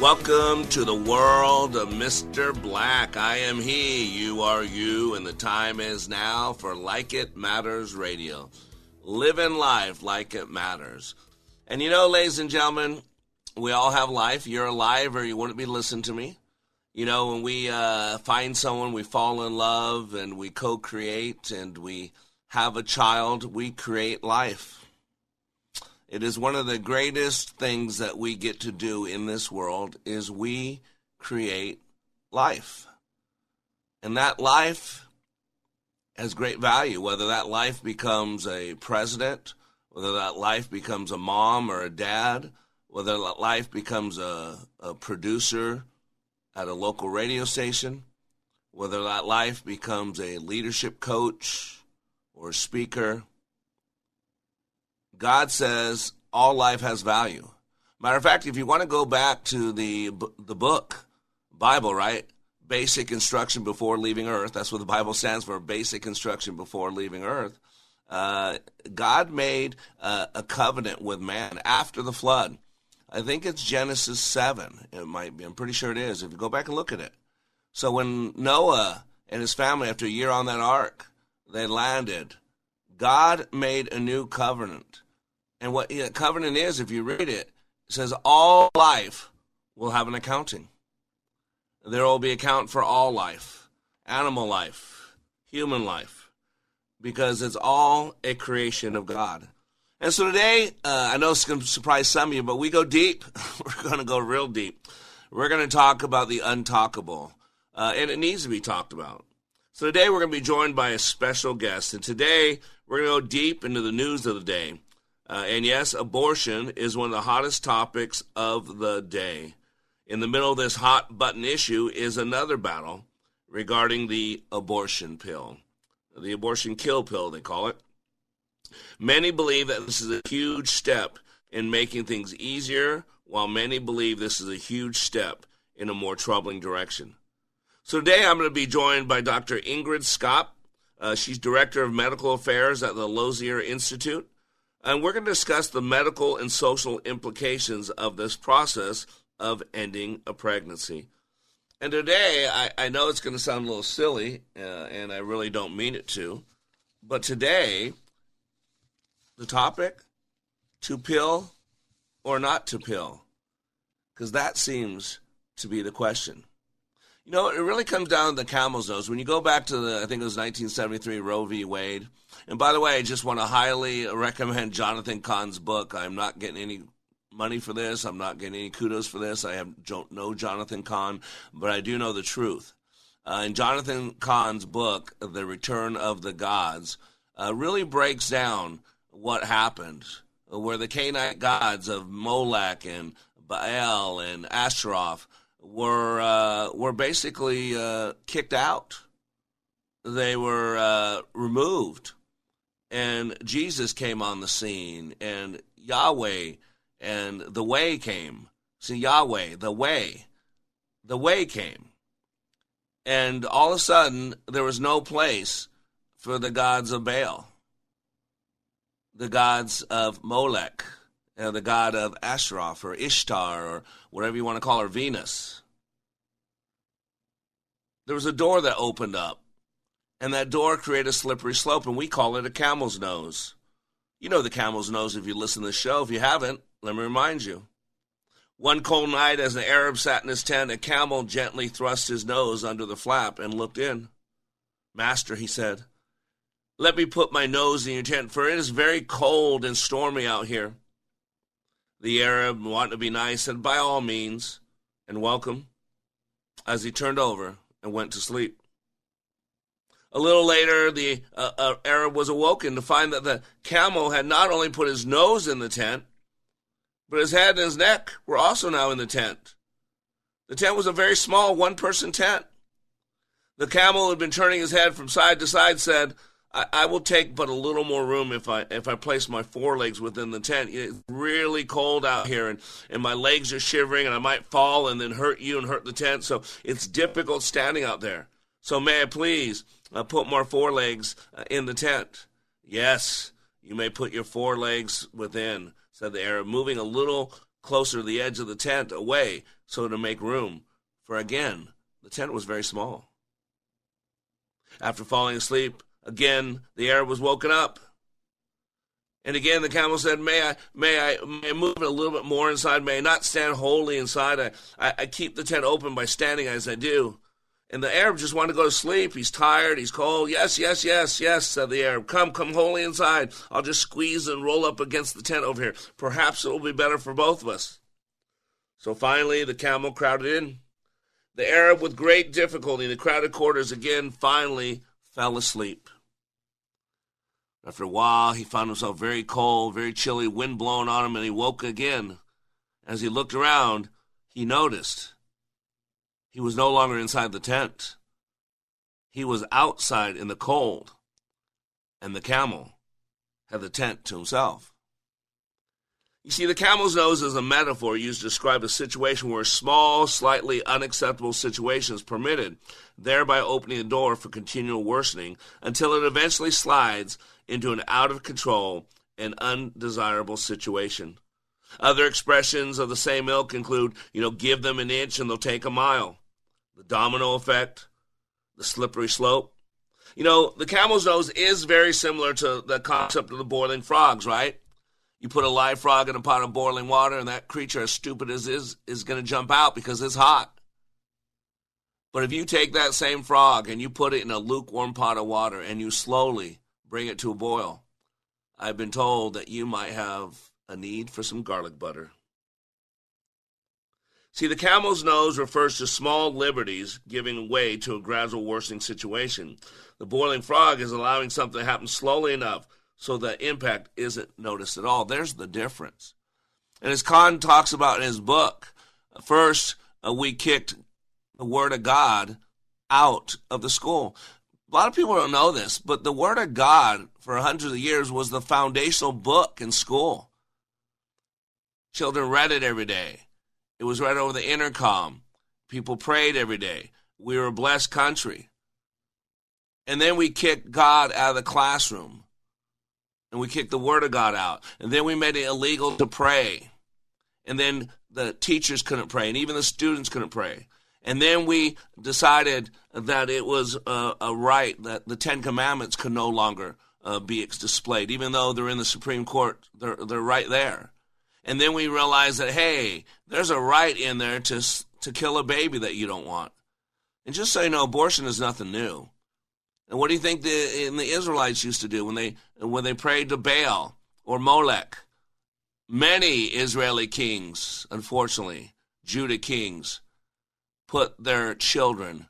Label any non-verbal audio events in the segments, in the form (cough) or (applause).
Welcome to the world of Mr. Black. I am he, you are you, and the time is now for Like It Matters Radio. Living life like it matters. And you know, ladies and gentlemen, we all have life. You're alive or you wouldn't be listening to me. You know, when we uh, find someone, we fall in love and we co create and we have a child, we create life. It is one of the greatest things that we get to do in this world is we create life. And that life has great value, whether that life becomes a president, whether that life becomes a mom or a dad, whether that life becomes a, a producer at a local radio station, whether that life becomes a leadership coach or speaker God says all life has value. Matter of fact, if you want to go back to the the book Bible, right? Basic instruction before leaving Earth. That's what the Bible stands for. Basic instruction before leaving Earth. Uh, God made a covenant with man after the flood. I think it's Genesis seven. It might be. I'm pretty sure it is. If you go back and look at it. So when Noah and his family, after a year on that ark, they landed. God made a new covenant and what a covenant is, if you read it, it says all life will have an accounting. There will be account for all life, animal life, human life, because it's all a creation of God. And so today, uh, I know it's going to surprise some of you, but we go deep. (laughs) We're going to go real deep. We're going to talk about the untalkable, uh, and it needs to be talked about. So today, we're going to be joined by a special guest, and today we're going to go deep into the news of the day. Uh, and yes, abortion is one of the hottest topics of the day. In the middle of this hot button issue is another battle regarding the abortion pill, the abortion kill pill, they call it. Many believe that this is a huge step in making things easier, while many believe this is a huge step in a more troubling direction. So today I'm going to be joined by Dr. Ingrid Scott. Uh, she's Director of Medical Affairs at the Lozier Institute. And we're going to discuss the medical and social implications of this process of ending a pregnancy. And today, I, I know it's going to sound a little silly, uh, and I really don't mean it to, but today, the topic to pill or not to pill? Because that seems to be the question. You know, it really comes down to the camel's nose. When you go back to the, I think it was 1973 Roe v. Wade. And by the way, I just want to highly recommend Jonathan Cahn's book. I'm not getting any money for this. I'm not getting any kudos for this. I have, don't know Jonathan Cahn, but I do know the truth. Uh, in Jonathan Cahn's book, The Return of the Gods, uh, really breaks down what happened, where the Canaanite gods of Molech and Baal and Ashtaroth were uh, were basically uh, kicked out. They were uh, removed, and Jesus came on the scene, and Yahweh and the Way came. See, Yahweh, the Way, the Way came, and all of a sudden there was no place for the gods of Baal, the gods of Molech, uh, the god of Ashtaroth or Ishtar or whatever you want to call her, Venus. There was a door that opened up, and that door created a slippery slope, and we call it a camel's nose. You know the camel's nose if you listen to the show. If you haven't, let me remind you. One cold night, as an Arab sat in his tent, a camel gently thrust his nose under the flap and looked in. Master, he said, let me put my nose in your tent, for it is very cold and stormy out here. The Arab, wanting to be nice, said, By all means, and welcome, as he turned over and went to sleep. A little later, the uh, uh, Arab was awoken to find that the camel had not only put his nose in the tent, but his head and his neck were also now in the tent. The tent was a very small one person tent. The camel who had been turning his head from side to side said, I, I, will take but a little more room if I if I place my forelegs within the tent. It's really cold out here and, and my legs are shivering and I might fall and then hurt you and hurt the tent. So it's difficult standing out there. So may I please uh, put more forelegs uh, in the tent? Yes, you may put your forelegs within said the Arab, moving a little closer to the edge of the tent away so to make room, for again, the tent was very small. After falling asleep, again the Arab was woken up. And again the camel said, May I may I may I move it a little bit more inside, may I not stand wholly inside. I, I, I keep the tent open by standing as I do. And the Arab just wanted to go to sleep. He's tired. He's cold. Yes, yes, yes, yes, said the Arab. Come, come wholly inside. I'll just squeeze and roll up against the tent over here. Perhaps it will be better for both of us. So finally, the camel crowded in. The Arab, with great difficulty in the crowded quarters, again finally fell asleep. After a while, he found himself very cold, very chilly, wind blowing on him, and he woke again. As he looked around, he noticed he was no longer inside the tent. He was outside in the cold, and the camel had the tent to himself. You see, the camel's nose is a metaphor used to describe a situation where small, slightly unacceptable situation is permitted, thereby opening the door for continual worsening until it eventually slides into an out of control and undesirable situation. Other expressions of the same ilk include, you know, give them an inch and they'll take a mile the domino effect, the slippery slope. You know, the camel's nose is very similar to the concept of the boiling frogs, right? You put a live frog in a pot of boiling water, and that creature, as stupid as is, is going to jump out because it's hot. But if you take that same frog and you put it in a lukewarm pot of water and you slowly bring it to a boil, I've been told that you might have a need for some garlic butter. See, the camel's nose refers to small liberties giving way to a gradual worsening situation. The boiling frog is allowing something to happen slowly enough so the impact isn't noticed at all. There's the difference. And as Cahn talks about in his book, first uh, we kicked the Word of God out of the school. A lot of people don't know this, but the Word of God for hundreds of years was the foundational book in school. Children read it every day. It was right over the intercom. People prayed every day. We were a blessed country. And then we kicked God out of the classroom. And we kicked the Word of God out. And then we made it illegal to pray. And then the teachers couldn't pray, and even the students couldn't pray. And then we decided that it was a, a right that the Ten Commandments could no longer uh, be displayed, even though they're in the Supreme Court. They're, they're right there. And then we realized that, hey, there's a right in there to, to kill a baby that you don't want. And just so you know, abortion is nothing new. And what do you think the, the Israelites used to do when they, when they prayed to Baal or Molech? Many Israeli kings, unfortunately, Judah kings, put their children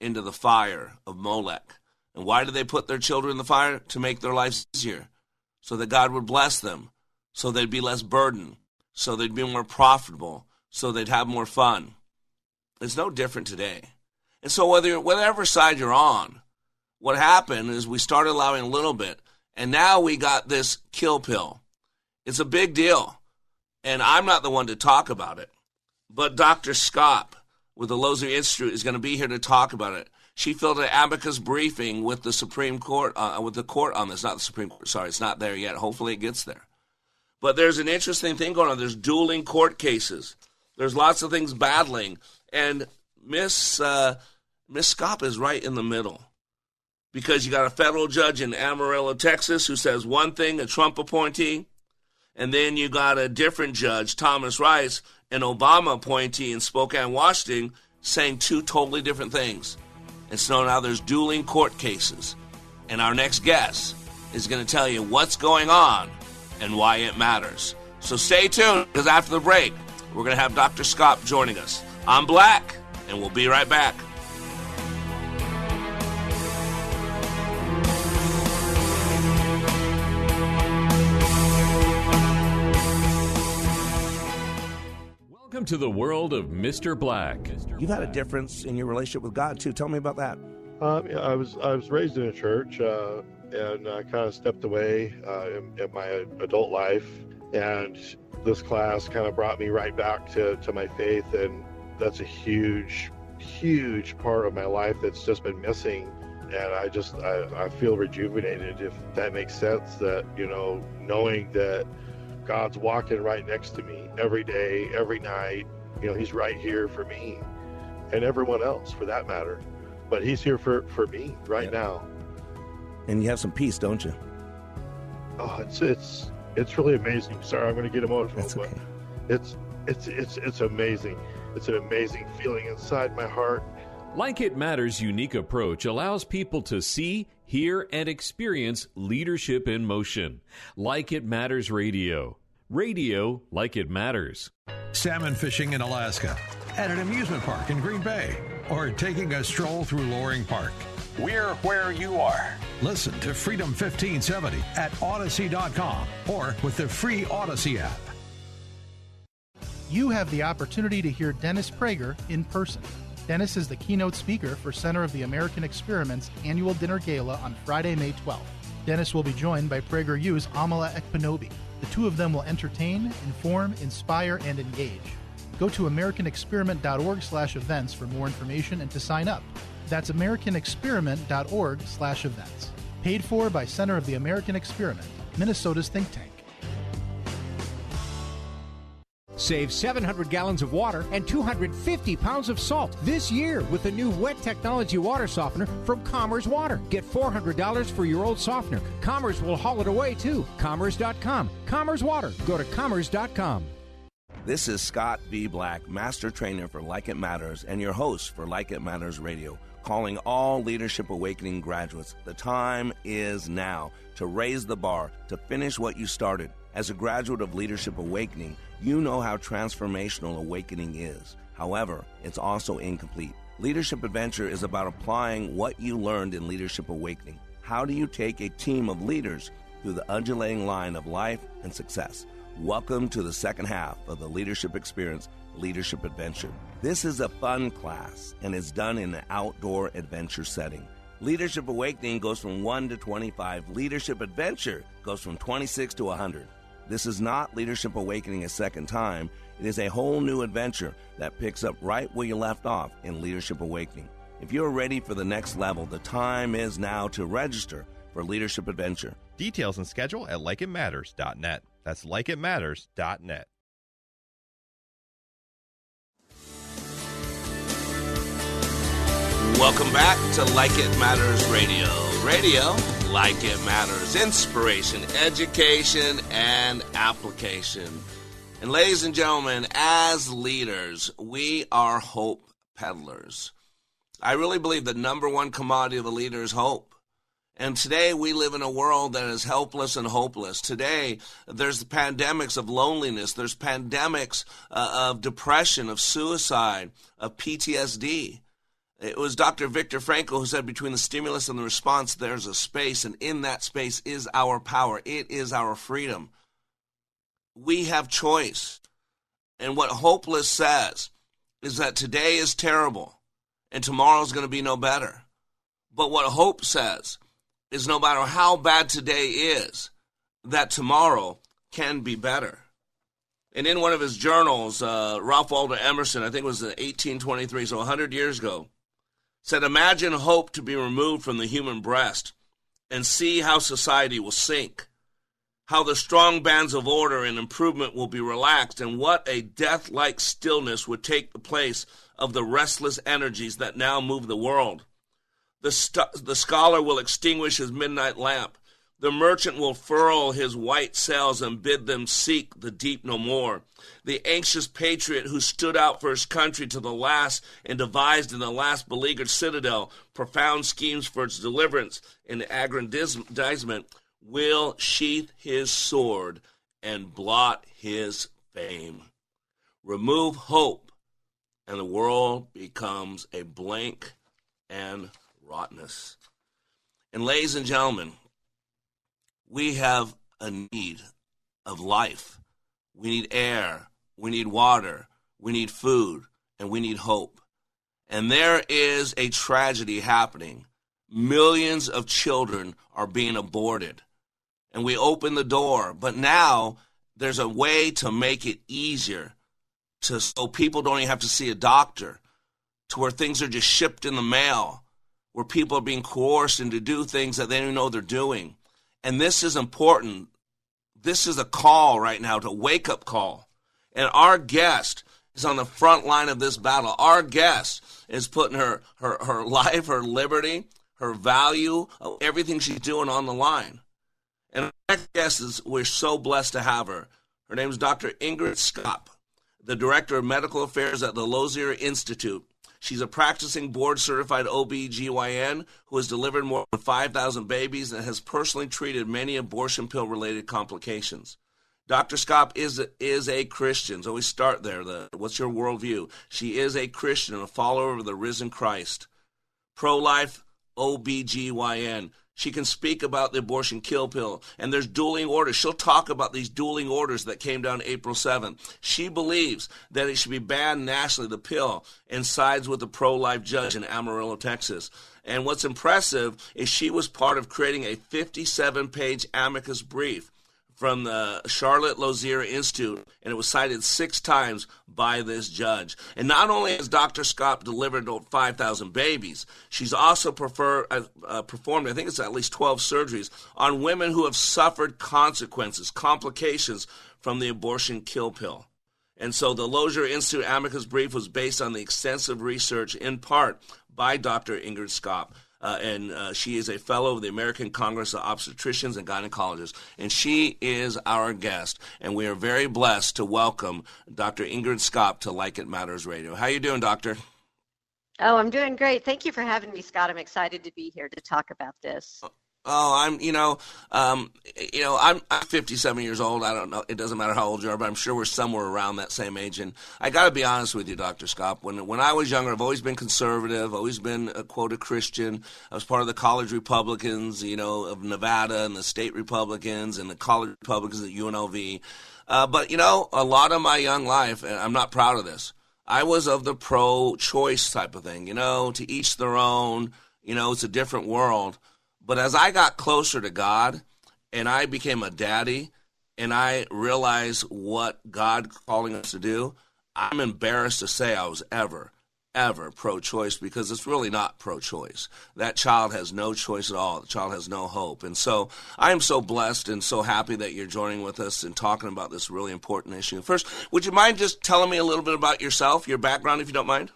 into the fire of Molech. And why did they put their children in the fire? To make their lives easier, so that God would bless them, so they'd be less burdened, so they'd be more profitable, so they'd have more fun. It's no different today. And so whether whatever side you're on, what happened is we started allowing a little bit, and now we got this kill pill. It's a big deal. And I'm not the one to talk about it. But Dr. Scott with the Lozier Institute is going to be here to talk about it. She filled an amicus briefing with the Supreme Court, uh, with the court on this. Not the Supreme Court. Sorry, it's not there yet. Hopefully, it gets there. But there's an interesting thing going on. There's dueling court cases. There's lots of things battling, and Miss uh, Miss Scott is right in the middle because you got a federal judge in Amarillo, Texas, who says one thing, a Trump appointee, and then you got a different judge, Thomas Rice, an Obama appointee in Spokane, Washington, saying two totally different things. And so now there's dueling court cases. And our next guest is going to tell you what's going on and why it matters. So stay tuned because after the break, we're going to have Dr. Scott joining us. I'm Black, and we'll be right back. Welcome to the world of Mr. Black. You've had a difference in your relationship with God too. Tell me about that. Um, yeah, I was I was raised in a church uh, and I kind of stepped away uh, in, in, my adult life, and this class kind of brought me right back to, to my faith, and that's a huge, huge part of my life that's just been missing. And I just I, I feel rejuvenated, if that makes sense. That you know, knowing that God's walking right next to me every day, every night. You know, He's right here for me and everyone else for that matter. But He's here for, for me right yep. now. And you have some peace, don't you? Oh, it's it's it's really amazing. Sorry, I'm going to get emotional, That's okay. but it's it's it's it's amazing. It's an amazing feeling inside my heart. Like It Matters' unique approach allows people to see, hear, and experience leadership in motion. Like It Matters Radio. Radio like it matters. Salmon fishing in Alaska, at an amusement park in Green Bay, or taking a stroll through Loring Park. We're where you are. Listen to Freedom 1570 at Audacy.com or with the free Audacy app. You have the opportunity to hear Dennis Prager in person. Dennis is the keynote speaker for Center of the American Experiment's annual dinner gala on Friday, May 12th. Dennis will be joined by Prager PragerU's Amala Ekpunobi. The two of them will entertain, inform, inspire, and engage. Go to americanexperiment.org/events for more information and to sign up. That's americanexperiment.org/events. Paid for by Center of the American Experiment, Minnesota's think tank. Save 700 gallons of water and 250 pounds of salt this year with the new wet technology water softener from Commerce Water. Get $400 for your old softener. Commerce will haul it away too. Commerce.com. Commerce Water. Go to Commerce.com. This is Scott B. Black, Master Trainer for Like It Matters, and your host for Like It Matters Radio, calling all Leadership Awakening graduates. The time is now to raise the bar, to finish what you started. As a graduate of Leadership Awakening, you know how transformational awakening is. However, it's also incomplete. Leadership Adventure is about applying what you learned in Leadership Awakening. How do you take a team of leaders through the undulating line of life and success? Welcome to the second half of the Leadership Experience Leadership Adventure. This is a fun class and is done in an outdoor adventure setting. Leadership Awakening goes from 1 to 25. Leadership Adventure goes from 26 to 100. This is not Leadership Awakening a second time. It is a whole new adventure that picks up right where you left off in Leadership Awakening. If you're ready for the next level, the time is now to register for Leadership Adventure. Details and schedule at likeitmatters.net. That's likeitmatters.net. Welcome back to Like It Matters Radio. Radio like it matters. Inspiration, education, and application. And ladies and gentlemen, as leaders, we are hope peddlers. I really believe the number one commodity of a leader is hope. And today we live in a world that is helpless and hopeless. Today there's pandemics of loneliness, there's pandemics uh, of depression, of suicide, of PTSD. It was Dr. Viktor Frankl who said between the stimulus and the response, there's a space, and in that space is our power. It is our freedom. We have choice. And what Hopeless says is that today is terrible and tomorrow is going to be no better. But what Hope says is no matter how bad today is, that tomorrow can be better. And in one of his journals, uh, Ralph Waldo Emerson, I think it was 1823, so 100 years ago, said, Imagine hope to be removed from the human breast and see how society will sink, how the strong bands of order and improvement will be relaxed, and what a death like stillness would take the place of the restless energies that now move the world. The, st- the scholar will extinguish his midnight lamp. The merchant will furl his white sails and bid them seek the deep no more. The anxious patriot who stood out for his country to the last and devised in the last beleaguered citadel profound schemes for its deliverance and aggrandizement will sheath his sword and blot his fame. Remove hope, and the world becomes a blank and rottenness. And, ladies and gentlemen, we have a need of life. We need air, we need water, we need food, and we need hope. And there is a tragedy happening. Millions of children are being aborted. And we open the door, but now there's a way to make it easier to so people don't even have to see a doctor, to where things are just shipped in the mail, where people are being coerced into do things that they don't know they're doing. And this is important. This is a call right now, to wake up call. And our guest is on the front line of this battle. Our guest is putting her, her, her life, her liberty, her value, everything she's doing on the line. And our guest is, we're so blessed to have her. Her name is Dr. Ingrid Skop, the Director of Medical Affairs at the Lozier Institute. She's a practicing board certified OB/GYN who has delivered more than 5,000 babies and has personally treated many abortion pill related complications. Dr. Skop is is a Christian. So we start there. The, what's your worldview? She is a Christian and a follower of the risen Christ. Pro life OB/GYN. She can speak about the abortion kill pill. And there's dueling orders. She'll talk about these dueling orders that came down April 7th. She believes that it should be banned nationally, the pill, and sides with the pro life judge in Amarillo, Texas. And what's impressive is she was part of creating a 57 page amicus brief from the Charlotte Lozier Institute, and it was cited six times by this judge. And not only has Dr. Skop delivered 5,000 babies, she's also prefer, uh, uh, performed, I think it's at least 12 surgeries on women who have suffered consequences, complications from the abortion kill pill. And so the Lozier Institute amicus brief was based on the extensive research, in part by Dr. Ingrid Skop uh, and uh, she is a fellow of the American Congress of Obstetricians and Gynecologists, and she is our guest. And we are very blessed to welcome Dr. Ingrid Scott to Like It Matters Radio. How you doing, Doctor? Oh, I'm doing great. Thank you for having me, Scott. I'm excited to be here to talk about this. Oh, I'm, you know, um, you know, I'm, I'm 57 years old. I don't know. It doesn't matter how old you are, but I'm sure we're somewhere around that same age. And I got to be honest with you, Dr. Skop. When, when I was younger, I've always been conservative, always been a quote a Christian. I was part of the college Republicans, you know, of Nevada and the state Republicans and the college Republicans at UNLV. Uh, but, you know, a lot of my young life, and I'm not proud of this, I was of the pro choice type of thing, you know, to each their own. You know, it's a different world. But as I got closer to God and I became a daddy and I realized what God calling us to do, I'm embarrassed to say I was ever, ever pro choice because it's really not pro choice. That child has no choice at all. The child has no hope. And so I am so blessed and so happy that you're joining with us and talking about this really important issue. First, would you mind just telling me a little bit about yourself, your background, if you don't mind?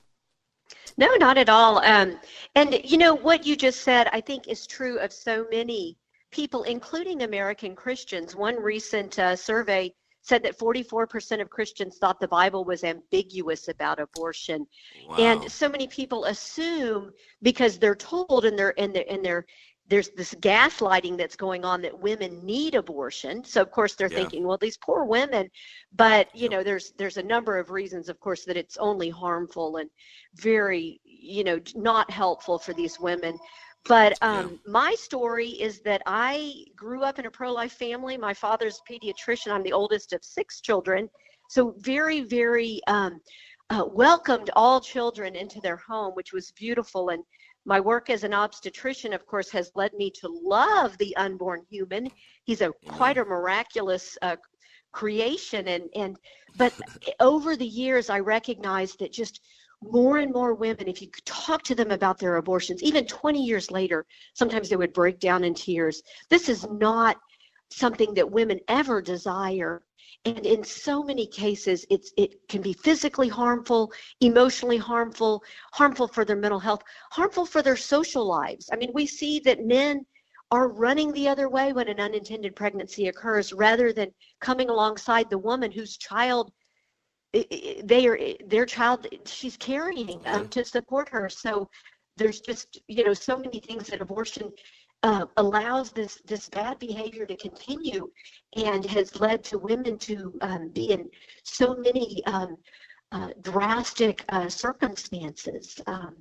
No, not at all. Um, and you know what you just said, I think is true of so many people, including American Christians. One recent uh, survey said that 44% of Christians thought the Bible was ambiguous about abortion. Wow. And so many people assume because they're told and they're and they're, and they're there's this gaslighting that's going on that women need abortion. So of course they're yeah. thinking well these poor women but you know there's there's a number of reasons of course that it's only harmful and very you know not helpful for these women. But um, yeah. my story is that i grew up in a pro-life family. My father's a pediatrician. I'm the oldest of six children. So very very um, uh, welcomed all children into their home which was beautiful. And my work as an obstetrician, of course, has led me to love the unborn human. He's a quite a miraculous uh, creation, and and but over the years, I recognized that just more and more women, if you could talk to them about their abortions, even 20 years later, sometimes they would break down in tears. This is not something that women ever desire and in so many cases it's it can be physically harmful emotionally harmful harmful for their mental health harmful for their social lives. I mean we see that men are running the other way when an unintended pregnancy occurs rather than coming alongside the woman whose child they are their child she's carrying um, to support her. So there's just you know so many things that abortion uh, allows this this bad behavior to continue and has led to women to um, be in so many um, uh, drastic uh, circumstances um,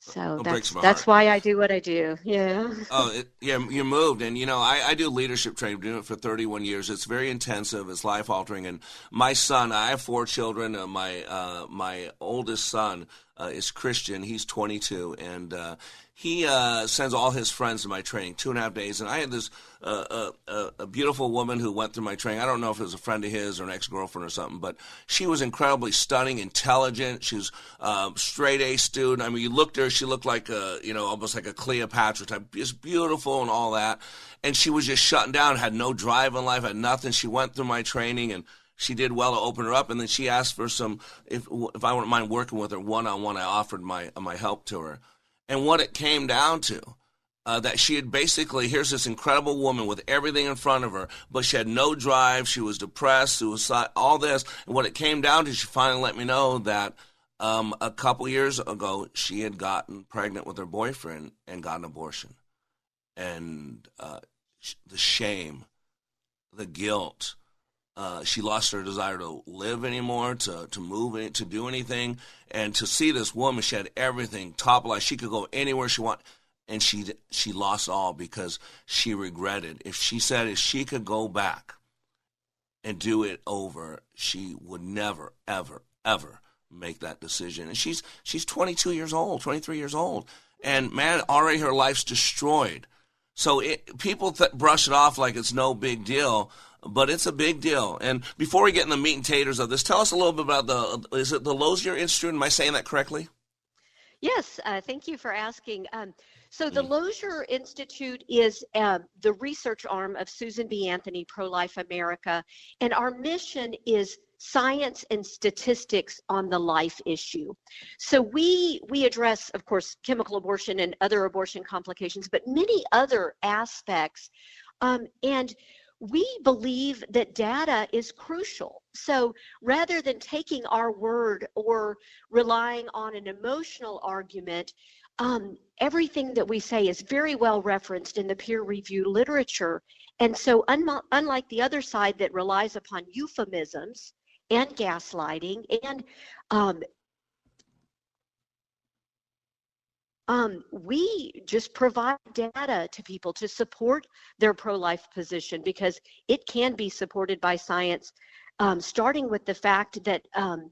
so that's that's why I do what I do. Yeah. (laughs) Oh, it, yeah, you moved, and you know I, I do leadership training. Doing it for 31 years. It's very intensive. It's life altering. And my son, I have four children. Uh, my uh, my oldest son uh, is Christian. He's 22, and uh, he uh, sends all his friends to my training two and a half days. And I had this uh, uh, a beautiful woman who went through my training. I don't know if it was a friend of his or an ex girlfriend or something, but she was incredibly stunning, intelligent. She was um, straight A student. I mean, you looked at her, she looked like a you know almost like a Cleopatra type, just beautiful and all that. And she was just shutting down, had no drive in life, had nothing. She went through my training and she did well to open her up, and then she asked for some if if I wouldn't mind working with her one on one. I offered my my help to her, and what it came down to, uh, that she had basically, here's this incredible woman with everything in front of her, but she had no drive. She was depressed, suicide, all this. And what it came down to, she finally let me know that um, a couple years ago, she had gotten pregnant with her boyfriend and got an abortion. And uh, the shame, the guilt, uh, she lost her desire to live anymore, to to move, to do anything, and to see this woman. She had everything top line. She could go anywhere she wanted, and she she lost all because she regretted. If she said if she could go back and do it over, she would never, ever, ever make that decision. And she's she's 22 years old, 23 years old, and man, already her life's destroyed. So it, people th- brush it off like it's no big deal but it's a big deal. And before we get in the meat and taters of this, tell us a little bit about the is it the Lozier Institute? Am I saying that correctly? Yes, uh, thank you for asking. Um, so the mm. Lozier Institute is uh, the research arm of Susan B. Anthony Pro Life America, and our mission is science and statistics on the life issue. So we we address, of course, chemical abortion and other abortion complications, but many other aspects. Um, and we believe that data is crucial. So rather than taking our word or relying on an emotional argument, um, everything that we say is very well referenced in the peer reviewed literature. And so, un- unlike the other side that relies upon euphemisms and gaslighting and um, Um, we just provide data to people to support their pro life position because it can be supported by science, um, starting with the fact that um,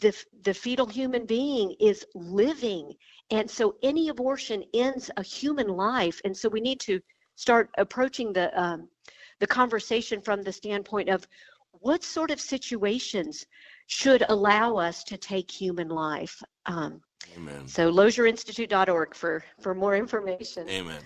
the, the fetal human being is living. And so any abortion ends a human life. And so we need to start approaching the, um, the conversation from the standpoint of what sort of situations should allow us to take human life. Um, Amen. So lozierinstitute.org for for more information. Amen.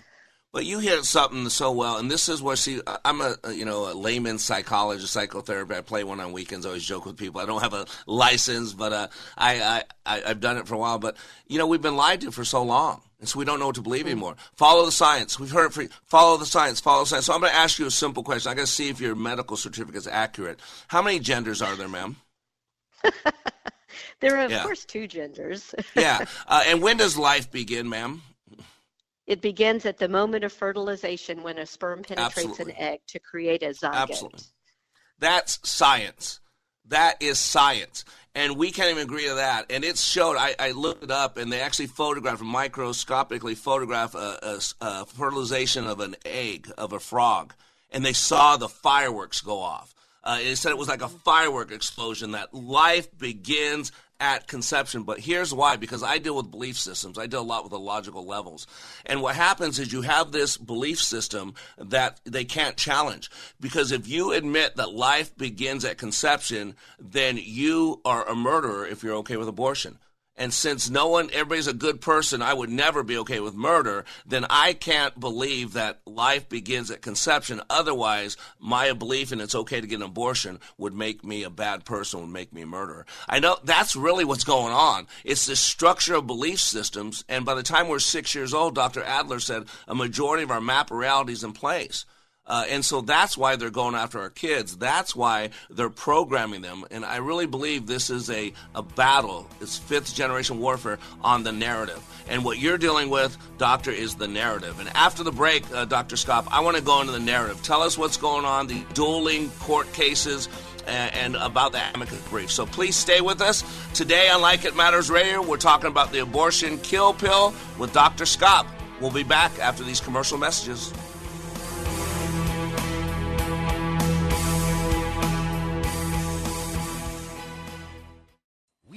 But you hit something so well, and this is what see. I'm a you know a layman psychologist, psychotherapist. I play one on weekends. I always joke with people. I don't have a license, but uh, I, I I've done it for a while. But you know we've been lied to for so long, and so we don't know what to believe mm-hmm. anymore. Follow the science. We've heard it for follow the science. Follow the science. So I'm going to ask you a simple question. I got to see if your medical certificate is accurate. How many genders are there, ma'am? (laughs) there are, of yeah. course, two genders. (laughs) yeah. Uh, and when does life begin, ma'am? It begins at the moment of fertilization when a sperm penetrates Absolutely. an egg to create a zygote. Absolutely. That's science. That is science. And we can't even agree to that. And it's showed, I, I looked it up, and they actually photographed, microscopically photographed a, a, a fertilization of an egg, of a frog. And they saw the fireworks go off. Uh, it said it was like a firework explosion, that life begins at conception. But here's why because I deal with belief systems, I deal a lot with the logical levels. And what happens is you have this belief system that they can't challenge. Because if you admit that life begins at conception, then you are a murderer if you're okay with abortion. And since no one, everybody's a good person, I would never be okay with murder, then I can't believe that life begins at conception. Otherwise, my belief in it's okay to get an abortion would make me a bad person, would make me a murderer. I know that's really what's going on. It's the structure of belief systems. And by the time we're six years old, Dr. Adler said a majority of our map reality is in place. Uh, and so that's why they're going after our kids. That's why they're programming them. And I really believe this is a, a battle. It's fifth generation warfare on the narrative. And what you're dealing with, Doctor, is the narrative. And after the break, uh, Dr. Scott, I want to go into the narrative. Tell us what's going on, the dueling court cases. And, about the amicus brief. So please stay with us. Today on Like It Matters Radio, we're talking about the abortion kill pill with Dr. Scott. We'll be back after these commercial messages.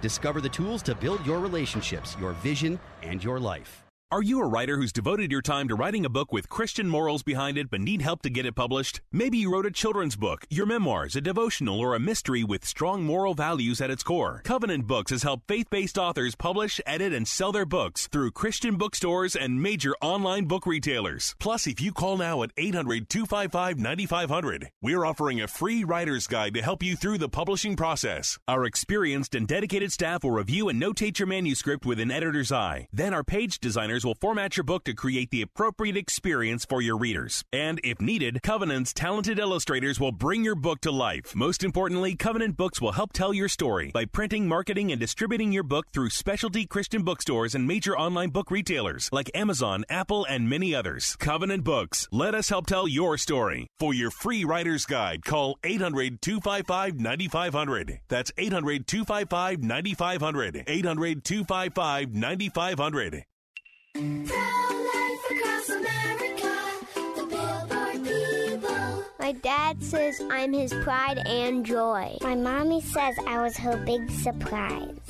Discover the tools to build your relationships, your vision, and your life. Are you a writer who's devoted your time to writing a book with Christian morals behind it but need help to get it published? Maybe you wrote a children's book, your memoirs, a devotional, or a mystery with strong moral values at its core. Covenant Books has helped faith based authors publish, edit, and sell their books through Christian bookstores and major online book retailers. Plus, if you call now at 800 255 9500, we're offering a free writer's guide to help you through the publishing process. Our experienced and dedicated staff will review and notate your manuscript with an editor's eye. Then, our page designers will format your book to create the appropriate experience for your readers. And if needed, Covenant's talented illustrators will bring your book to life. Most importantly, Covenant Books will help tell your story by printing, marketing, and distributing your book through specialty Christian bookstores and major online book retailers like Amazon, Apple, and many others. Covenant Books. Let us help tell your story. For your free writer's guide, call 800 255 9500. That's 800 255 9500. 800 255 9500. My dad says I'm his pride and joy. My mommy says I was her big surprise.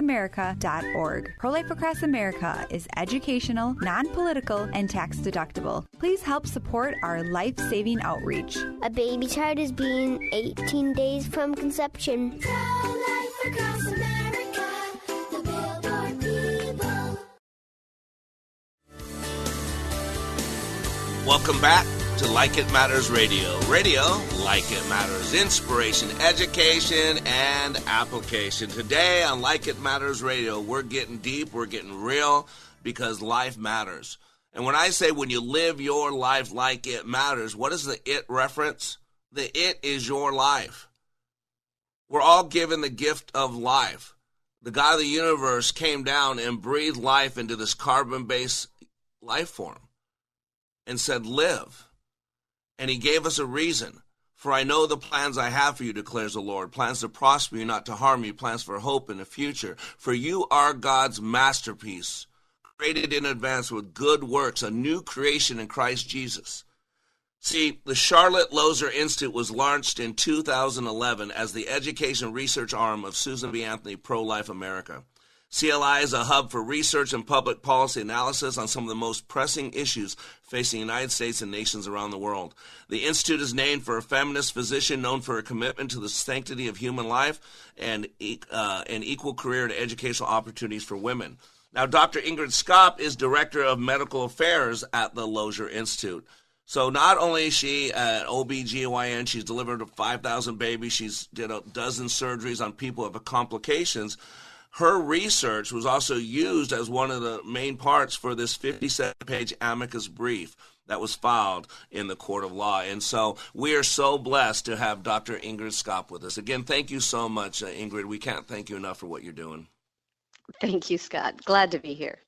prolifeacrossamerica.org. Pro Life Across America is educational, non political, and tax deductible. Please help support our life saving outreach. A baby child is being 18 days from conception. Welcome back to Like It Matters Radio. Radio, like it matters, inspiration, education, and application. Today on Like It Matters Radio, we're getting deep, we're getting real because life matters. And when I say when you live your life like it matters, what is the it reference? The it is your life. We're all given the gift of life. The God of the universe came down and breathed life into this carbon based life form and said, Live. And he gave us a reason. For I know the plans I have for you, declares the Lord plans to prosper you, not to harm you, plans for hope in the future. For you are God's masterpiece, created in advance with good works, a new creation in Christ Jesus. See, the Charlotte Lozier Institute was launched in 2011 as the education research arm of Susan B. Anthony Pro Life America. CLI is a hub for research and public policy analysis on some of the most pressing issues facing the United States and nations around the world. The Institute is named for a feminist physician known for her commitment to the sanctity of human life and, uh, equal career and educational opportunities for women. Now, Dr. Ingrid Skop is Director of Medical Affairs at the Lozier Institute. So not only is she an OBGYN, she's delivered 5,000 babies, she's did a dozen surgeries on people with complications, her research was also used as one of the main parts for this 57 page amicus brief that was filed in the court of law. And so we are so blessed to have Dr. Ingrid Skop with us. Again, thank you so much, uh, Ingrid. We can't thank you enough for what you're doing. Thank you, Scott. Glad to be here.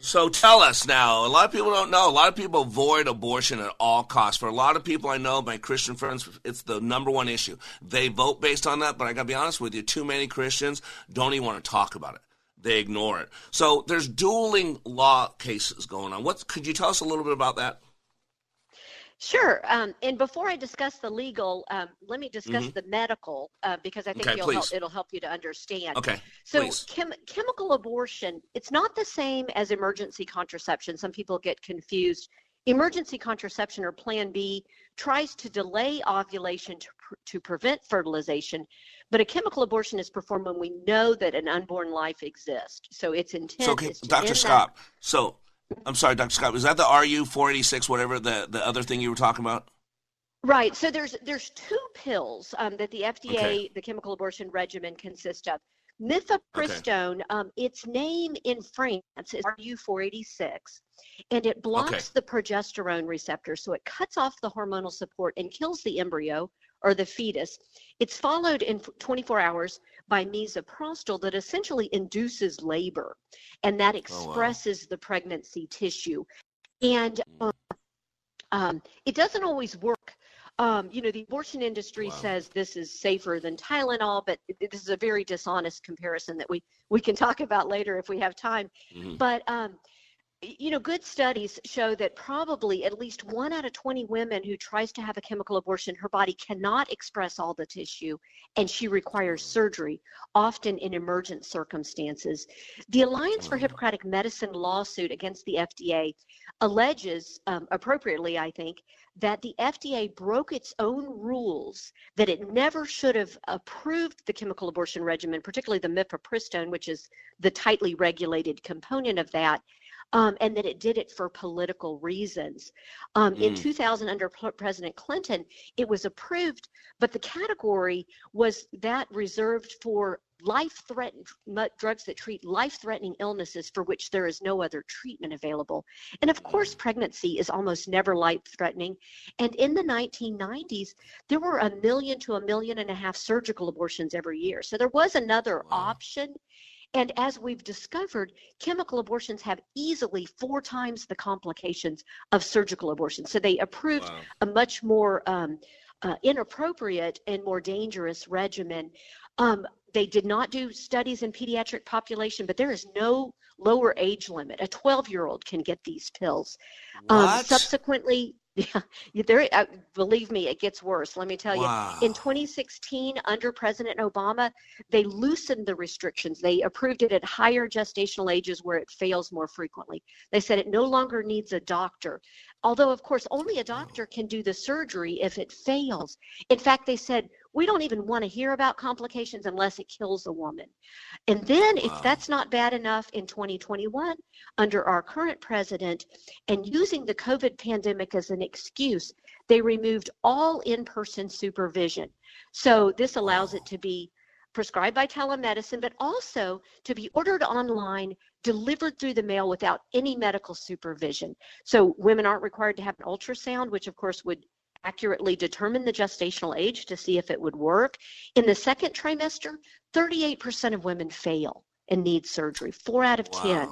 So tell us now. A lot of people don't know. A lot of people avoid abortion at all costs. For a lot of people I know, my Christian friends, it's the number one issue. They vote based on that, but I got to be honest with you, too many Christians don't even want to talk about it. They ignore it. So there's dueling law cases going on. What could you tell us a little bit about that? Sure. Um, and before I discuss the legal, um, let me discuss mm-hmm. the medical uh, because I think okay, help, it'll help you to understand. Okay. So, chem- chemical abortion, it's not the same as emergency contraception. Some people get confused. Emergency contraception or Plan B tries to delay ovulation to, pr- to prevent fertilization, but a chemical abortion is performed when we know that an unborn life exists. So, it's intent. So, okay, Dr. Skop, so I'm sorry, Dr. Skop. Was that the RU 486, whatever the the other thing you were talking about? Right. So there's there's two pills um, that the FDA, okay. the chemical abortion regimen, consists of. Mifepristone, okay. um, its name in France is RU486, and it blocks okay. the progesterone receptor, so it cuts off the hormonal support and kills the embryo or the fetus. It's followed in 24 hours by misoprostol that essentially induces labor, and that expresses oh, wow. the pregnancy tissue. And um, um, it doesn't always work. Um, you know, the abortion industry wow. says this is safer than Tylenol, but this is a very dishonest comparison that we we can talk about later if we have time. Mm-hmm. But um, you know, good studies show that probably at least one out of 20 women who tries to have a chemical abortion, her body cannot express all the tissue and she requires surgery, often in emergent circumstances. The Alliance for Hippocratic Medicine lawsuit against the FDA alleges, um, appropriately, I think, that the FDA broke its own rules, that it never should have approved the chemical abortion regimen, particularly the mifepristone, which is the tightly regulated component of that um, and that it did it for political reasons. Um, mm. In 2000, under President Clinton, it was approved, but the category was that reserved for life threatening drugs that treat life threatening illnesses for which there is no other treatment available. And of course, pregnancy is almost never life threatening. And in the 1990s, there were a million to a million and a half surgical abortions every year. So there was another wow. option and as we've discovered, chemical abortions have easily four times the complications of surgical abortion. So they approved wow. a much more um, uh, inappropriate and more dangerous regimen. Um, they did not do studies in pediatric population, but there is no lower age limit. A 12 year old can get these pills. Um, subsequently, Yeah, there. Uh, believe me, it gets worse. Let me tell wow. you. In 2016, under President Obama, they loosened the restrictions. They approved it at higher gestational ages where it fails more frequently. They said it no longer needs a doctor. Although, of course, only a doctor can do the surgery if it fails. In fact, they said we don't even want to hear about complications unless it kills a woman. And then, wow. if that's not bad enough in 2021, under our current president, and using the COVID pandemic as an excuse, they removed all in person supervision. So, this allows wow. it to be prescribed by telemedicine, but also to be ordered online, delivered through the mail without any medical supervision. So women aren't required to have an ultrasound, which of course would accurately determine the gestational age to see if it would work. In the second trimester, 38% of women fail and need surgery, four out of wow. 10.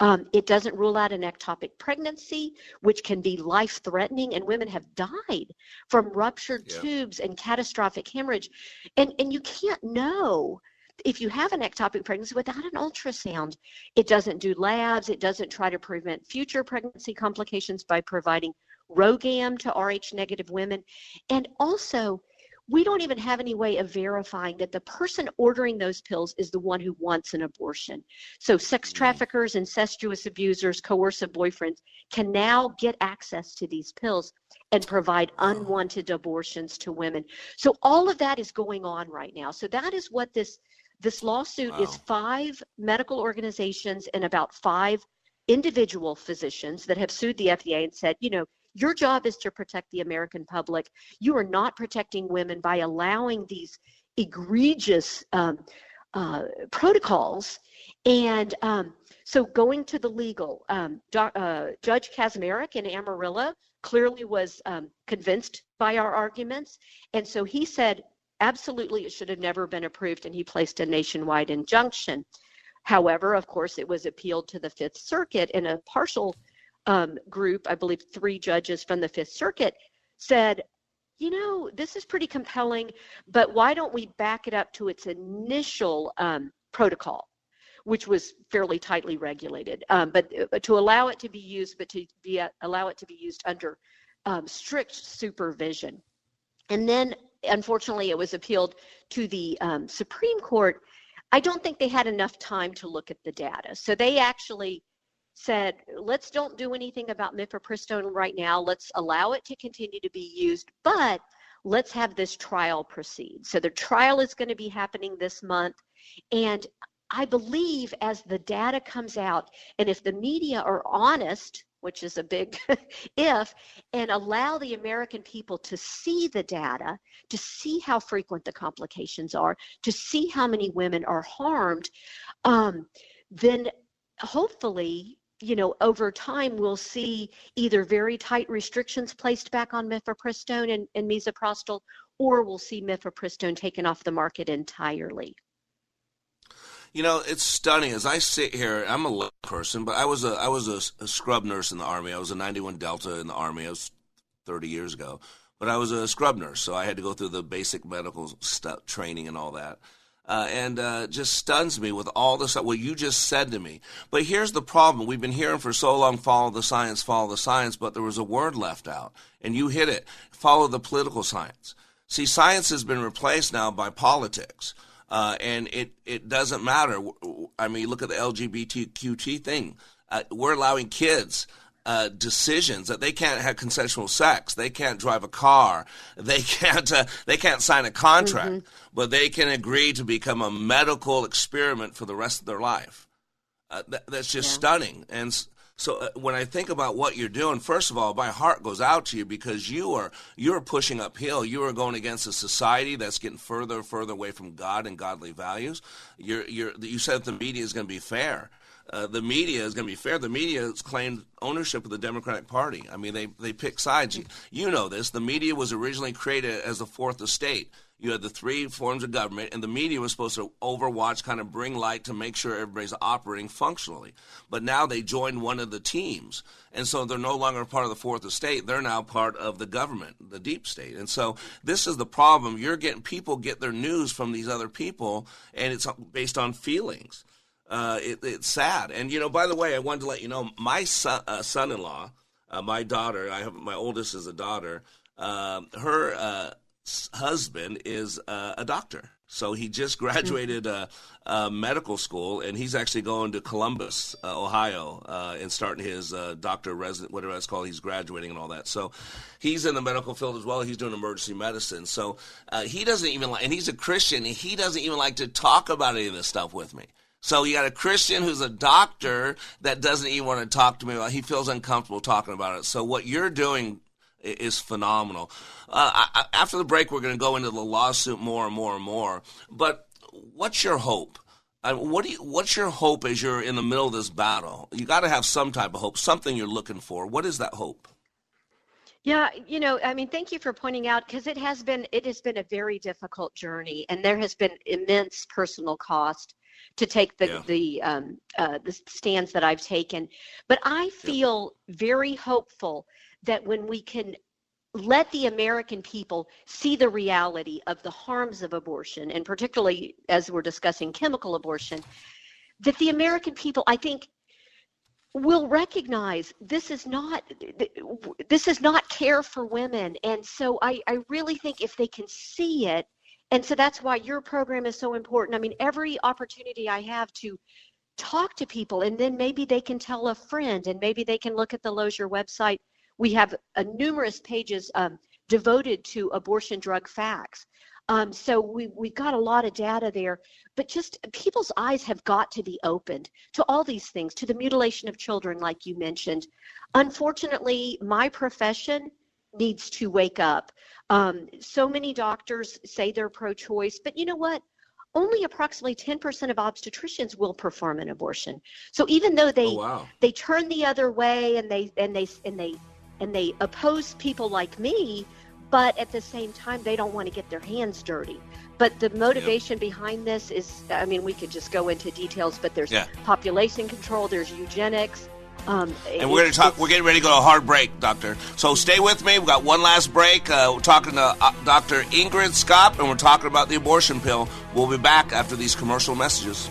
Um, it doesn't rule out an ectopic pregnancy, which can be life threatening, and women have died from ruptured yeah. tubes and catastrophic hemorrhage. And, and you can't know if you have an ectopic pregnancy without an ultrasound. It doesn't do labs, it doesn't try to prevent future pregnancy complications by providing RhoGAM to Rh negative women. And also, we don't even have any way of verifying that the person ordering those pills is the one who wants an abortion. So, sex mm. traffickers, incestuous abusers, coercive boyfriends can now get access to these pills and provide unwanted abortions to women. So, all of that is going on right now. So, that is what this this lawsuit wow. is five medical organizations and about five individual physicians that have sued the FDA and said, you know, your job is to protect the American public. You are not protecting women by allowing these egregious um, uh, protocols. And um, so going to the legal, um, do, uh, Judge Kacsmaryk in Amarillo clearly was um, convinced by our arguments. And so he said, absolutely, it should have never been approved. And he placed a nationwide injunction. However, of course, it was appealed to the Fifth Circuit in a partial um, group, I believe three judges from the Fifth Circuit, said, you know, this is pretty compelling, but why don't we back it up to its initial um, protocol, which was fairly tightly regulated, um, but uh, to allow it to be used, but to be uh, allow it to be used under um, strict supervision. And then, unfortunately, it was appealed to the um, Supreme Court. I don't think they had enough time to look at the data, so they actually said, let's don't do anything about mifepristone right now. Let's allow it to continue to be used, but let's have this trial proceed. So the trial is going to be happening this month. And I believe as the data comes out, and if the media are honest, which is a big (laughs) if, and allow the American people to see the data, to see how frequent the complications are, to see how many women are harmed, um, then hopefully you know, over time, we'll see either very tight restrictions placed back on mifepristone and, and misoprostol, or we'll see mifepristone taken off the market entirely. You know, it's stunning as I sit here. I'm a little person, but I was a I was a, a, scrub nurse in the army. I was a 91 Delta in the army. I was 30 years ago, but I was a scrub nurse, so I had to go through the basic medical stuff, training and all that uh, and uh, just stuns me with all this what you just said to me. But here's the problem: we've been hearing for so long, "Follow the science, follow the science," but there was a word left out, and you hit it: follow the political science. See, science has been replaced now by politics. Uh, and it, it doesn't matter. I mean, look at the LGBTQT thing. Uh, we're allowing kids uh, decisions that they can't have consensual sex, they can't drive a car, (laughs) they can't uh, they can't sign a contract, mm-hmm. but they can agree to become a medical experiment for the rest of their life. Uh, th- that's just yeah. stunning. And so uh, when I think about what you're doing, first of all, my heart goes out to you because you are you're pushing uphill. You are going against a society that's getting further and further away from God and godly values. You're, you're, you said the media is going to be fair. Uh, the media is going to be fair. The media has claimed ownership of the Democratic Party. I mean, they, they pick sides. You, you know this. The media was originally created as the fourth estate. You had the three forms of government, and the media was supposed to overwatch, kind of bring light to make sure everybody's operating functionally. But now they joined one of the teams, and so they're no longer part of the fourth estate. They're now part of the government, the deep state. And so this is the problem. You're getting people get their news from these other people, and it's based on feelings uh, it, it's sad. And you know, by the way, I wanted to let you know my son, uh, son-in-law, uh, my daughter. I have my oldest is a daughter. Um, her uh, husband is uh, a doctor. So he just graduated uh, medical school, and he's actually going to Columbus, uh, Ohio, uh, and starting his uh, doctor resident, whatever that's called. He's graduating and all that. So he's in the medical field as well. He's doing emergency medicine. So he doesn't even like, and he's a Christian. And he doesn't even like to talk about any of this stuff with me. So you got a Christian who's a doctor that doesn't even want to talk to me about. It. He feels uncomfortable talking about it. So what you're doing is phenomenal. Uh, I, after the break, we're going to go into the lawsuit more and more and more. But what's your hope? Uh, what do you, what's your hope as you're in the middle of this battle? You got to have some type of hope, something you're looking for. What is that hope? Yeah, you know, I mean, thank you for pointing out because it has been it has been a very difficult journey, and there has been immense personal cost to take the yeah. the um, uh, the stands that I've taken. But I feel yeah. very hopeful that when we can let the American people see the reality of the harms of abortion, and particularly as we're discussing chemical abortion, that the American people, I think, will recognize this is not this is not care for women and so I, I really think if they can see it and so that's why your program is so important i mean every opportunity i have to talk to people and then maybe they can tell a friend and maybe they can look at the Lozier website we have uh, numerous pages um, devoted to abortion drug facts um, so we, we've got a lot of data there, but just people's eyes have got to be opened to all these things, to the mutilation of children, like you mentioned. Unfortunately, my profession needs to wake up. Um, so many doctors say they're pro choice, but you know what? Only approximately 10% of obstetricians will perform an abortion. So even though they oh, wow. they turn the other way and they and they and they and they oppose people like me, but at the same time they don't want to get their hands dirty but the motivation behind this is i mean we could just go into details but there's yeah. population control there's eugenics um, and we're going to talk. We're getting ready to go to a hard break, Doctor. So stay with me. We've got one last break. Uh, we're talking to uh, Dr. Ingrid Skop, and we're talking about the abortion pill. We'll be back after these commercial messages.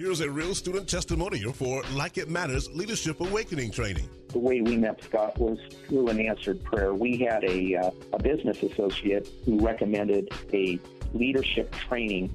Here's a real student testimonial for Like It Matters Leadership Awakening Training. The way we met Scott was through an answered prayer. We had a, uh, a business associate who recommended a leadership training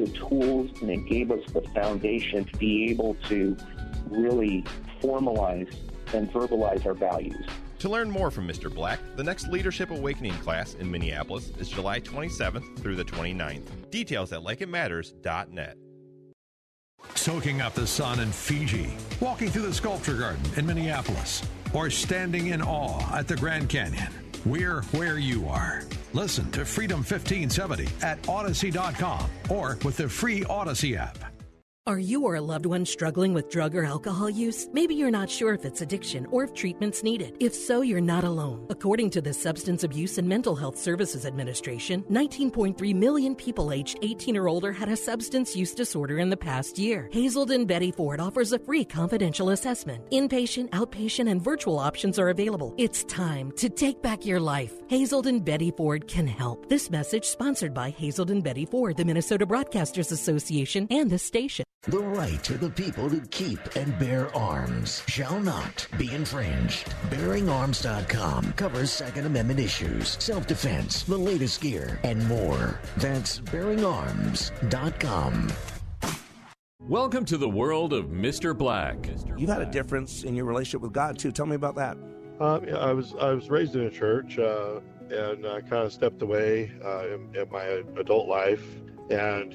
the tools and it gave us the foundation to be able to really formalize and verbalize our values. To learn more from Mr. Black, the next Leadership Awakening class in Minneapolis is July 27th through the 29th. Details at likeitmatters.net. Soaking up the sun in Fiji, walking through the sculpture garden in Minneapolis, or standing in awe at the Grand Canyon. We're where you are. Listen to Freedom 1570 at Audacy.com or with the free Audacy app. Are you or a loved one struggling with drug or alcohol use? Maybe you're not sure if it's addiction or if treatment's needed. If so, you're not alone. According to the Substance Abuse and Mental Health Services Administration, 19.3 million people aged 18 or older had a substance use disorder in the past year. Hazelden Betty Ford offers a free confidential assessment. Inpatient, outpatient, and virtual options are available. It's time to take back your life. Hazelden Betty Ford can help. This message sponsored by Hazelden Betty Ford, the Minnesota Broadcasters Association, and the station. The right of the people to keep and bear arms shall not be infringed. BearingArms.com covers Second Amendment issues, self defense, the latest gear, and more. That's BearingArms.com. Welcome to the world of Mr. Black. You've had a difference in your relationship with God too. Tell me about that. Um, yeah, I was I was raised in a church uh, and I kind of stepped away uh, in, in my adult life, and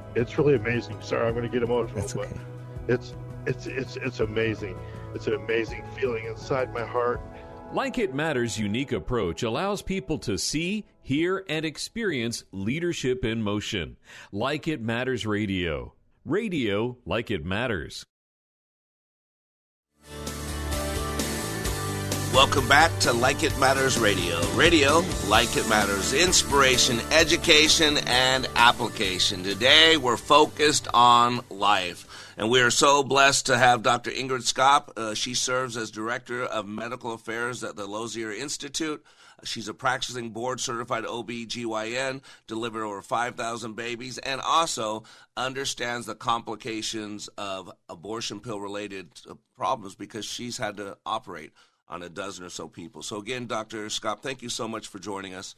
it's really amazing. Sorry, I'm going to get emotional, That's okay. but it's it's it's it's amazing. It's an amazing feeling inside my heart. Like It Matters' unique approach allows people to see, hear, and experience leadership in motion. Like It Matters Radio. Radio like it matters. Welcome back to Like It Matters Radio. Radio, like it matters, inspiration, education, and application. Today we're focused on life. And we are so blessed to have Dr. Ingrid Skop. Uh, she serves as Director of Medical Affairs at the Lozier Institute. She's a practicing board certified OB/GYN, delivered over 5,000 babies, and also understands the complications of abortion pill related problems because she's had to operate on a dozen or so people. So again, Dr. Skop, thank you so much for joining us.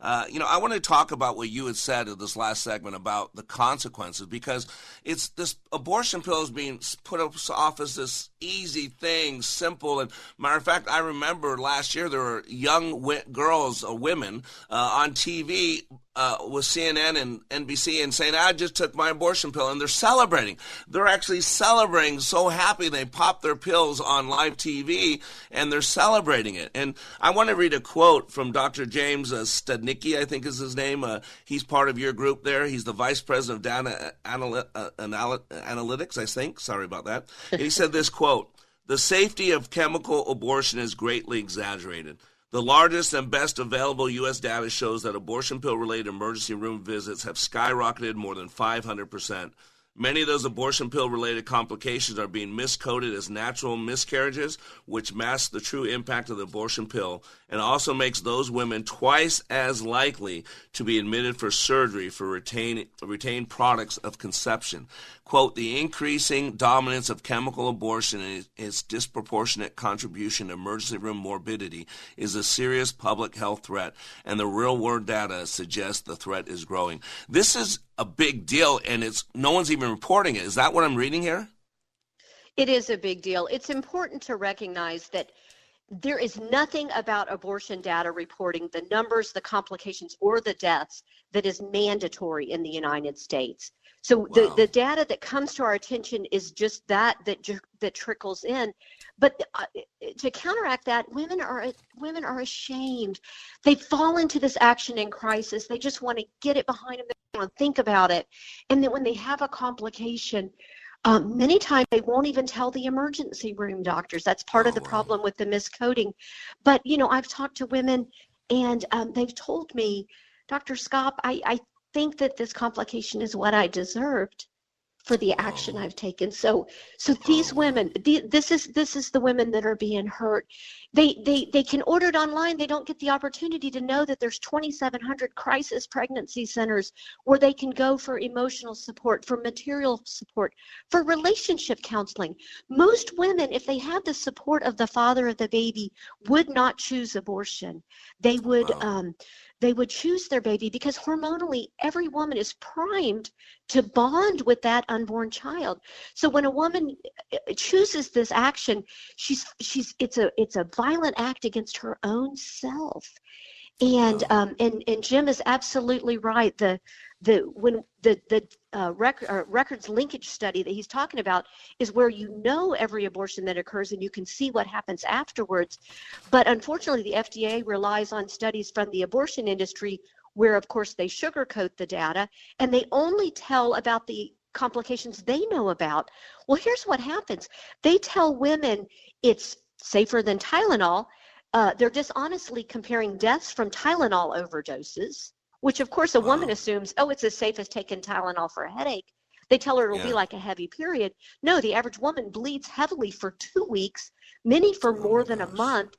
Uh, you know, I want to talk about what you had said in this last segment about the consequences because it's this abortion pill is being put up off as this easy thing, simple. And matter of fact, I remember last year there were young wi- girls or women uh, on TV uh, with CNN and NBC and saying, I just took my abortion pill, and they're celebrating. They're actually celebrating, so happy they pop their pills on live TV, and they're celebrating it. And I want to read a quote from Dr. James uh, Studnicki, I think is his name. Uh, he's part of your group there. He's the vice president of data uh, anal- analytics, I think. Sorry about that. And he said this quote The safety of chemical abortion is greatly exaggerated. The largest and best available U.S. data shows that abortion pill related emergency room visits have skyrocketed more than 500%. Many of those abortion pill related complications are being miscoded as natural miscarriages, which mask the true impact of the abortion pill and also makes those women twice as likely to be admitted for surgery for retain, retained products of conception. Quote, the increasing dominance of chemical abortion and its disproportionate contribution to emergency room morbidity is a serious public health threat, and the real world data suggests the threat is growing. This is a big deal, and it's no one's even reporting it. Is that what I'm reading here? It is a big deal. It's important to recognize that there is nothing about abortion data reporting the numbers, the complications, or the deaths that is mandatory in the United States. So wow. the, the data that comes to our attention is just that that that trickles in. But uh, to counteract that, women are women are ashamed. They fall into this action in crisis. They just want to get it behind them. They want to think about it, and then when they have a complication, um, many times they won't even tell the emergency room doctors. That's part oh, of the wow. problem with the miscoding. But you know, I've talked to women, and um, they've told me, Dr. Skop, I, I think that this complication is what I deserved for the action oh. I've taken. So so these oh. women, the, this is this is the women that are being hurt. They they they can order it online. They don't get the opportunity to know that there's 2,700 crisis pregnancy centers where they can go for emotional support, for material support, for relationship counseling. Most women, if they had the support of the father of the baby, would not choose abortion. They would. Wow. Um, they would choose their baby because hormonally every woman is primed to bond with that unborn child. So when a woman uh, chooses this action she's she's it's a it's a violent act against her own self and um and and jim is absolutely right the the when the the uh, uh, records linkage study that he's talking about is where you know every abortion that occurs and you can see what happens afterwards. But unfortunately, the FDA relies on studies from the abortion industry where, of course, they sugarcoat the data and they only tell about the complications they know about. Well, here's what happens they tell women it's safer than Tylenol. Uh, they're dishonestly comparing deaths from Tylenol overdoses which of course a woman assumes, oh, it's as safe as taking Tylenol for a headache. They tell her it'll yeah. be like a heavy period. No, the average woman bleeds heavily for two weeks, many for oh more than gosh. a month.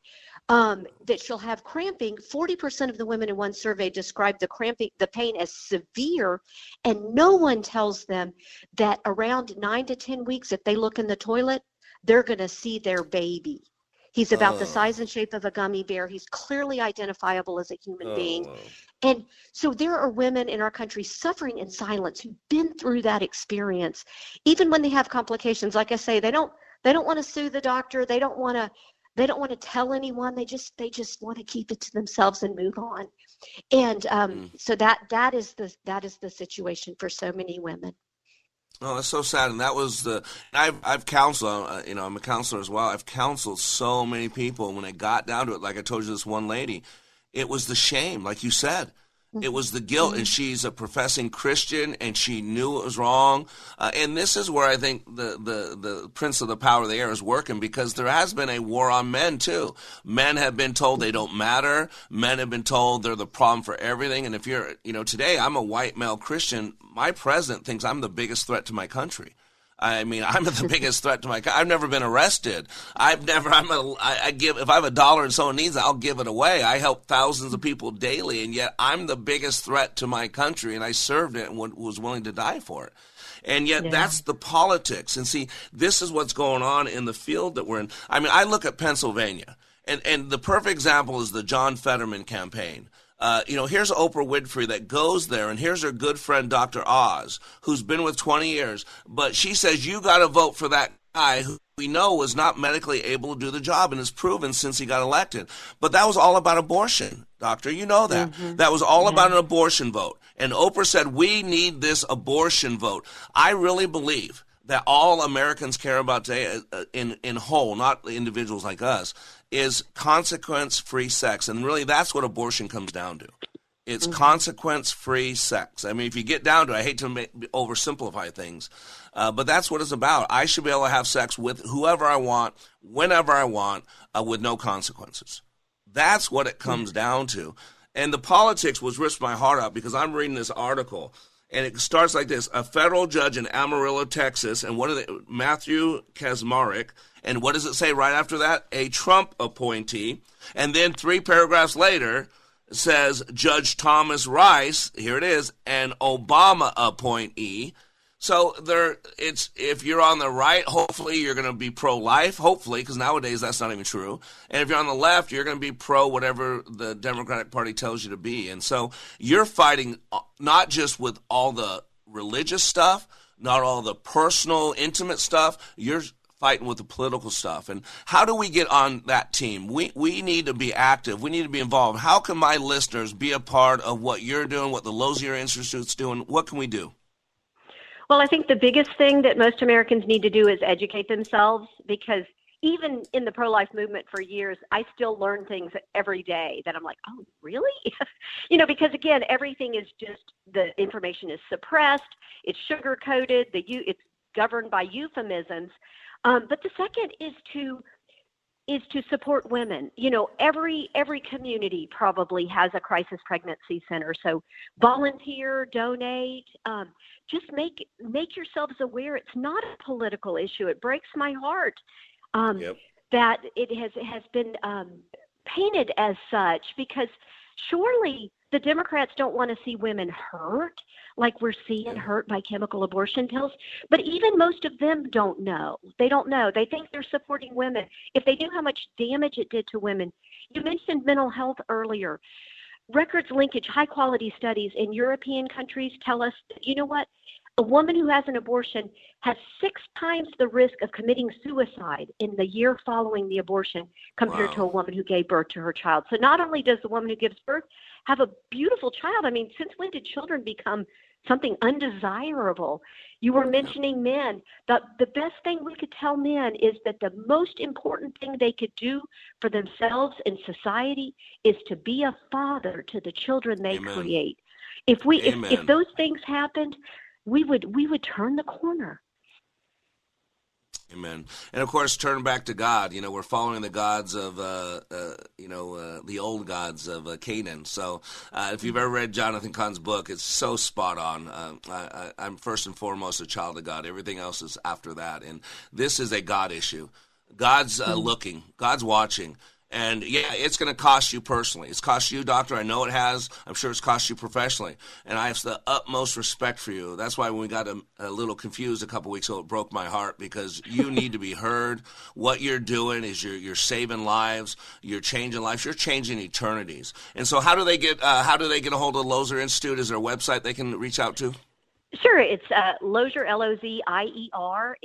Um, that she'll have cramping. 40% of the women in one survey described the cramping, the pain as severe, and no one tells them that around nine to 10 weeks, if they look in the toilet, they're going to see their baby. He's about oh. the size and shape of a gummy bear. He's clearly identifiable as a human oh. being. And so there are women in our country suffering in silence who've been through that experience. Even when they have complications, like I say, they don't they don't want to sue the doctor. They don't want to they don't want to tell anyone. They just they just want to keep it to themselves and move on. And um, mm. so that that is the that is the situation for so many women. Oh, that's so sad. And that was the I've I've counseled. Uh, you know, I'm a counselor as well. I've counseled so many people. When it got down to it, like I told you, this one lady, it was the shame, like you said. It was the guilt, and she's a professing Christian, and she knew it was wrong. Uh, and this is where I think the, the, the prince of the power of the air is working because there has been a war on men, too. Men have been told they don't matter. Men have been told they're the problem for everything. And if you're, you know, today I'm a white male Christian, my president thinks I'm the biggest threat to my country. I mean, I'm the (laughs) biggest threat to my. Country. I've never been arrested. I've never. I'm a. I, I give. If I have a dollar and someone needs it, I'll give it away. I help thousands of people daily, and yet I'm the biggest threat to my country, and I served it and was willing to die for it. And yet, yeah. that's the politics. And see, this is what's going on in the field that we're in. I mean, I look at Pennsylvania And and the perfect example is the John Fetterman campaign. Uh, you know, here's Oprah Winfrey that goes there, and here's her good friend Dr. Oz, who's been with 20 years. But she says you got to vote for that guy who we know was not medically able to do the job and has proven since he got elected. But that was all about abortion, doctor. You know that. Mm-hmm. That was all about an abortion vote. And Oprah said, we need this abortion vote. I really believe that all Americans care about today uh, in, in whole, not individuals like us, is consequence free sex. And really, that's what abortion comes down to. It's mm-hmm. consequence free sex. I mean, if you get down to it, I hate to make, oversimplify things, uh, but that's what it's about. I should be able to have sex with whoever I want, whenever I want, uh, with no consequences. That's what it comes mm-hmm. down to. And the politics was ripped my heart out because I'm reading this article and it starts like this: A federal judge in Amarillo, Texas, and what are they? Matthew Kacsmaryk, and what does it say right after that? A Trump appointee, and then three paragraphs later says Judge Thomas Rice. Here it is, an Obama appointee. So there, it's if you're on the right, hopefully you're going to be pro-life. Hopefully, because nowadays that's not even true. And if you're on the left, you're going to be pro whatever the Democratic Party tells you to be. And so you're fighting uh, not just with all the religious stuff, not all the personal, intimate stuff. You're fighting with the political stuff. And how do we get on that team? We we need to be active. We need to be involved. How can my listeners be a part of what you're doing, what the Lozier Institute's doing? What can we do? Well, I think the biggest thing that most Americans need to do is educate themselves because even in the pro life movement for years, I still learn things every day that I'm like, oh, really? (laughs) you know, because again, everything is just the information is suppressed, it's sugar coated, the it's governed by euphemisms. Um, but the second is to is to support women. You know, every every community probably has a crisis pregnancy center. So volunteer, donate. Um, just make make yourselves aware it's not a political issue. It breaks my heart um, yep. that it has has been um, painted as such because surely the Democrats don't want to see women hurt like we're seeing hurt by chemical abortion pills. But even most of them don't know. They don't know. They think they're supporting women. If they knew how much damage it did to women, you mentioned mental health earlier. Records linkage, high quality studies in European countries tell us, you know what? A woman who has an abortion has six times the risk of committing suicide in the year following the abortion compared wow. to a woman who gave birth to her child. So not only does the woman who gives birth have a beautiful child, I mean, since when did children become something undesirable? You were mentioning men. The, the best thing we could tell men is that the most important thing they could do for themselves and society is to be a father to the children they Amen. create. If we if, if those things happened, we would we would turn the corner. Amen. And of course, turn back to God. You know, we're following the gods of, uh, uh, you know, uh, the old gods of uh, Canaan. So, uh, if you've ever read Jonathan Cahn's book, it's so spot on. Uh, I, am first and foremost a child of God. Everything else is after that. And this is a God issue. God's mm-hmm. looking. God's watching. And yeah, it's going to cost you personally. It's cost you, doctor. I know it has. I'm sure it's cost you professionally. And I have the utmost respect for you. That's why when we got a, a little confused a couple weeks ago, it broke my heart because you (laughs) need to be heard. What you're doing is you're, you're saving lives. You're changing lives. You're changing eternities. And so, how do they get uh, how do they get a hold of the Lozier Institute? Is there a website they can reach out to? Sure, it's uh, Lozier, L O Z I E R.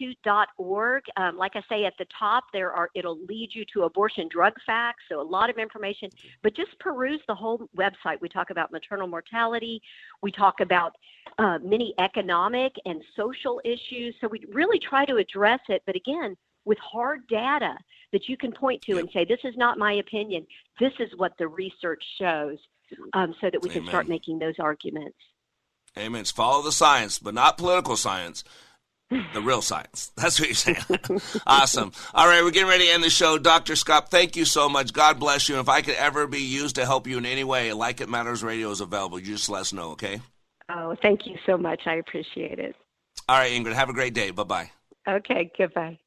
Institute.org. Um, like I say at the top, there are it'll lead you to abortion drug facts, so a lot of information. But just peruse the whole website. We talk about maternal mortality. We talk about uh, many economic and social issues. So we really try to address it, but again, with hard data that you can point to and say, this is not my opinion. This is what the research shows, um, so that we Amen. can start making those arguments. Amen. Follow the science, but not political science the real science. (laughs) That's what you're saying. (laughs) awesome. All right, we're getting ready to end the show. Dr. Skop, thank you so much. God bless you. And if I could ever be used to help you in any way, Like It Matters Radio is available. You just let us know, okay? Oh, thank you so much. I appreciate it. All right, Ingrid, have a great day. Bye bye. Okay, goodbye.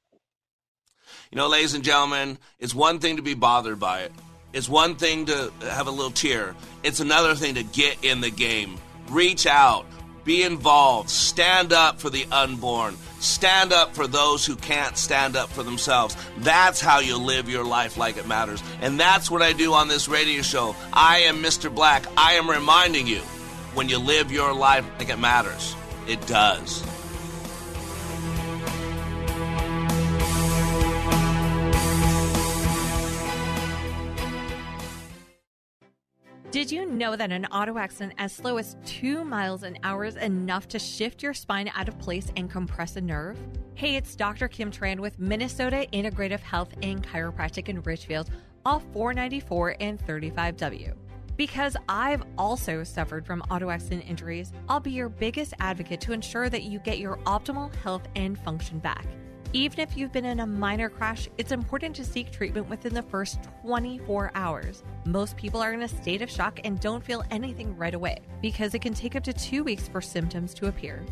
You know, ladies and gentlemen, it's one thing to be bothered by it. It's one thing to have a little tear. It's another thing to get in the game. Reach out be involved. Stand up for the unborn. Stand up for those who can't stand up for themselves. That's how you live your life like it matters. And that's what I do on this radio show. I am Mr. Black. I am reminding you when you live your life like it matters, it does. Did you know that an auto accident as slow as two miles an hour is enough to shift your spine out of place and compress a nerve? Hey, it's Dr. Kim Tran with Minnesota Integrative Health and Chiropractic in Richfield, off 494 and 35W. Because I've also suffered from auto accident injuries, I'll be your biggest advocate to ensure that you get your optimal health and function back. Even if you've been in a minor crash, it's important to seek treatment within the first 24 hours. Most people are in a state of shock and don't feel anything right away because it can take up to two weeks for symptoms to appear.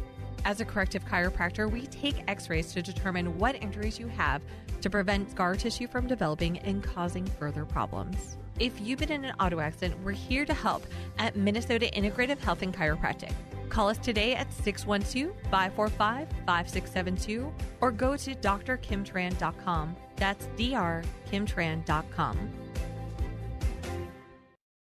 As a corrective chiropractor, we take x rays to determine what injuries you have to prevent scar tissue from developing and causing further problems. If you've been in an auto accident, we're here to help at Minnesota Integrative Health and Chiropractic. Call us today at 612 545 5672 or go to drkimtran.com. That's drkimtran.com.